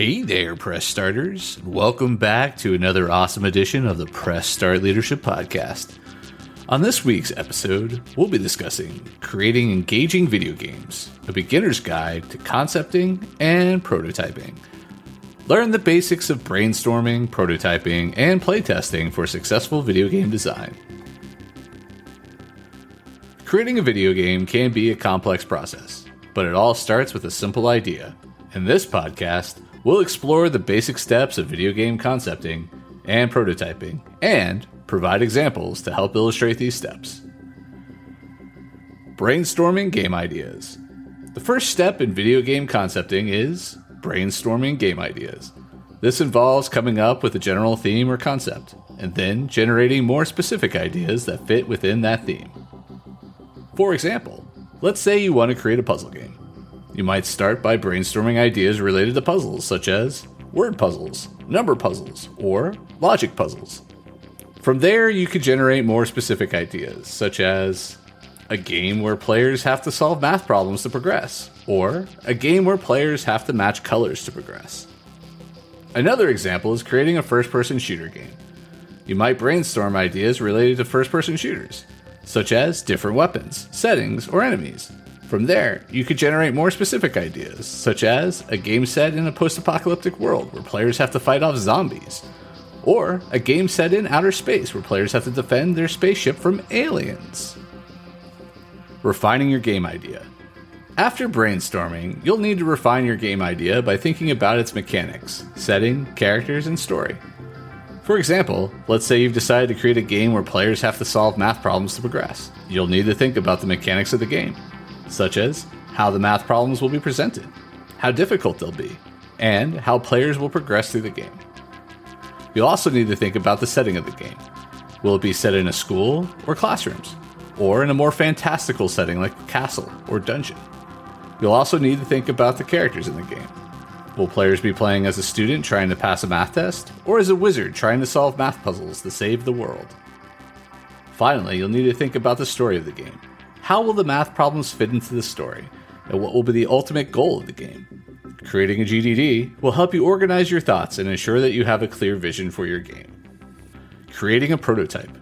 Hey there, press starters. Welcome back to another awesome edition of the Press Start Leadership Podcast. On this week's episode, we'll be discussing creating engaging video games, a beginner's guide to concepting and prototyping. Learn the basics of brainstorming, prototyping, and playtesting for successful video game design. Creating a video game can be a complex process, but it all starts with a simple idea. In this podcast, We'll explore the basic steps of video game concepting and prototyping, and provide examples to help illustrate these steps. Brainstorming game ideas. The first step in video game concepting is brainstorming game ideas. This involves coming up with a general theme or concept, and then generating more specific ideas that fit within that theme. For example, let's say you want to create a puzzle game. You might start by brainstorming ideas related to puzzles, such as word puzzles, number puzzles, or logic puzzles. From there, you could generate more specific ideas, such as a game where players have to solve math problems to progress, or a game where players have to match colors to progress. Another example is creating a first person shooter game. You might brainstorm ideas related to first person shooters, such as different weapons, settings, or enemies, from there, you could generate more specific ideas, such as a game set in a post apocalyptic world where players have to fight off zombies, or a game set in outer space where players have to defend their spaceship from aliens. Refining your game idea. After brainstorming, you'll need to refine your game idea by thinking about its mechanics, setting, characters, and story. For example, let's say you've decided to create a game where players have to solve math problems to progress. You'll need to think about the mechanics of the game such as how the math problems will be presented, how difficult they'll be, and how players will progress through the game. You'll also need to think about the setting of the game. Will it be set in a school or classrooms, or in a more fantastical setting like a castle or dungeon? You'll also need to think about the characters in the game. Will players be playing as a student trying to pass a math test, or as a wizard trying to solve math puzzles to save the world? Finally, you'll need to think about the story of the game. How will the math problems fit into the story? And what will be the ultimate goal of the game? Creating a GDD will help you organize your thoughts and ensure that you have a clear vision for your game. Creating a prototype.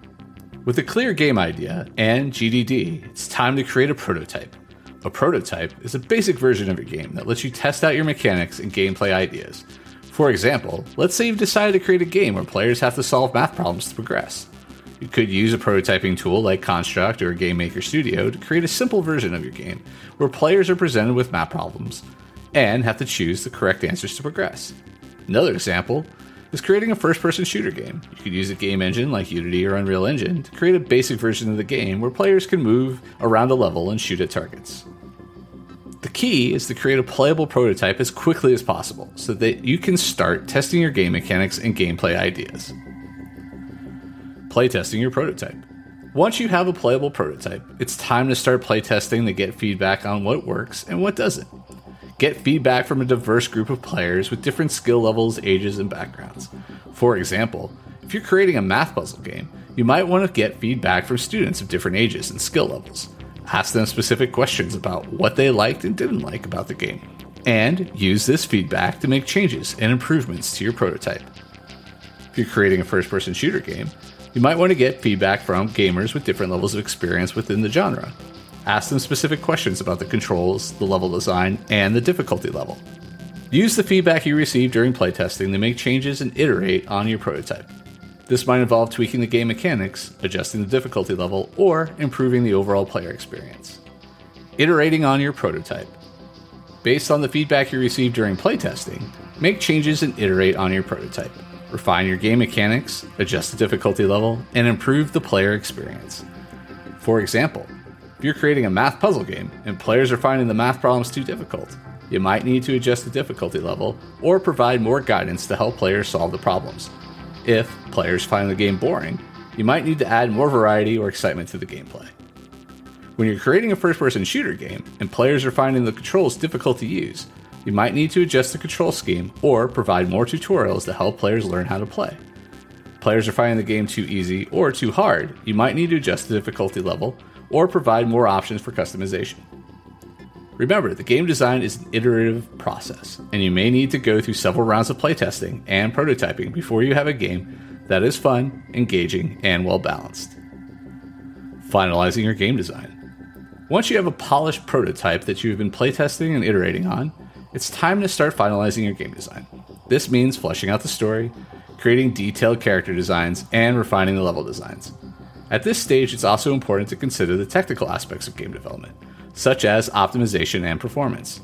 With a clear game idea and GDD, it's time to create a prototype. A prototype is a basic version of your game that lets you test out your mechanics and gameplay ideas. For example, let's say you've decided to create a game where players have to solve math problems to progress. You could use a prototyping tool like Construct or Game Maker Studio to create a simple version of your game where players are presented with map problems and have to choose the correct answers to progress. Another example is creating a first person shooter game. You could use a game engine like Unity or Unreal Engine to create a basic version of the game where players can move around a level and shoot at targets. The key is to create a playable prototype as quickly as possible so that you can start testing your game mechanics and gameplay ideas playtesting your prototype. Once you have a playable prototype, it's time to start playtesting to get feedback on what works and what doesn't. Get feedback from a diverse group of players with different skill levels, ages, and backgrounds. For example, if you're creating a math puzzle game, you might want to get feedback from students of different ages and skill levels. Ask them specific questions about what they liked and didn't like about the game, and use this feedback to make changes and improvements to your prototype. If you're creating a first person shooter game, You might want to get feedback from gamers with different levels of experience within the genre. Ask them specific questions about the controls, the level design, and the difficulty level. Use the feedback you receive during playtesting to make changes and iterate on your prototype. This might involve tweaking the game mechanics, adjusting the difficulty level, or improving the overall player experience. Iterating on your prototype. Based on the feedback you receive during playtesting, make changes and iterate on your prototype. Refine your game mechanics, adjust the difficulty level, and improve the player experience. For example, if you're creating a math puzzle game and players are finding the math problems too difficult, you might need to adjust the difficulty level or provide more guidance to help players solve the problems. If players find the game boring, you might need to add more variety or excitement to the gameplay. When you're creating a first person shooter game and players are finding the controls difficult to use, you might need to adjust the control scheme or provide more tutorials to help players learn how to play. Players are finding the game too easy or too hard, you might need to adjust the difficulty level or provide more options for customization. Remember, the game design is an iterative process, and you may need to go through several rounds of playtesting and prototyping before you have a game that is fun, engaging, and well balanced. Finalizing your game design. Once you have a polished prototype that you've been playtesting and iterating on, it's time to start finalizing your game design. This means fleshing out the story, creating detailed character designs, and refining the level designs. At this stage, it's also important to consider the technical aspects of game development such as optimization and performance.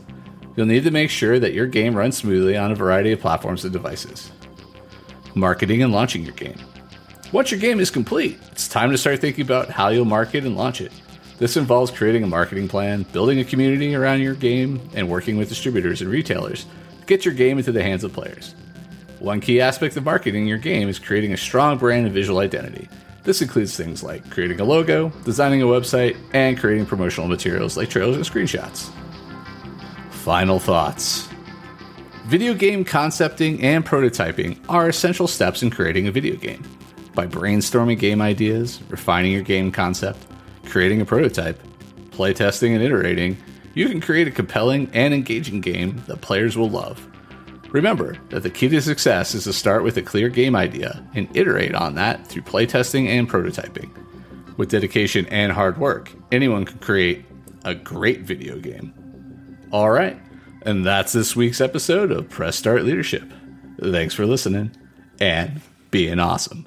You'll need to make sure that your game runs smoothly on a variety of platforms and devices. Marketing and launching your game. Once your game is complete, it's time to start thinking about how you'll market and launch it. This involves creating a marketing plan, building a community around your game, and working with distributors and retailers to get your game into the hands of players. One key aspect of marketing your game is creating a strong brand and visual identity this includes things like creating a logo, designing a website, and creating promotional materials like trailers and screenshots. Final thoughts Video game concepting and prototyping are essential steps in creating a video game. By brainstorming game ideas, refining your game concept, creating a prototype, playtesting and iterating, you can create a compelling and engaging game that players will love. Remember that the key to success is to start with a clear game idea and iterate on that through playtesting and prototyping. With dedication and hard work, anyone can create a great video game. All right, and that's this week's episode of Press Start Leadership. Thanks for listening and being awesome.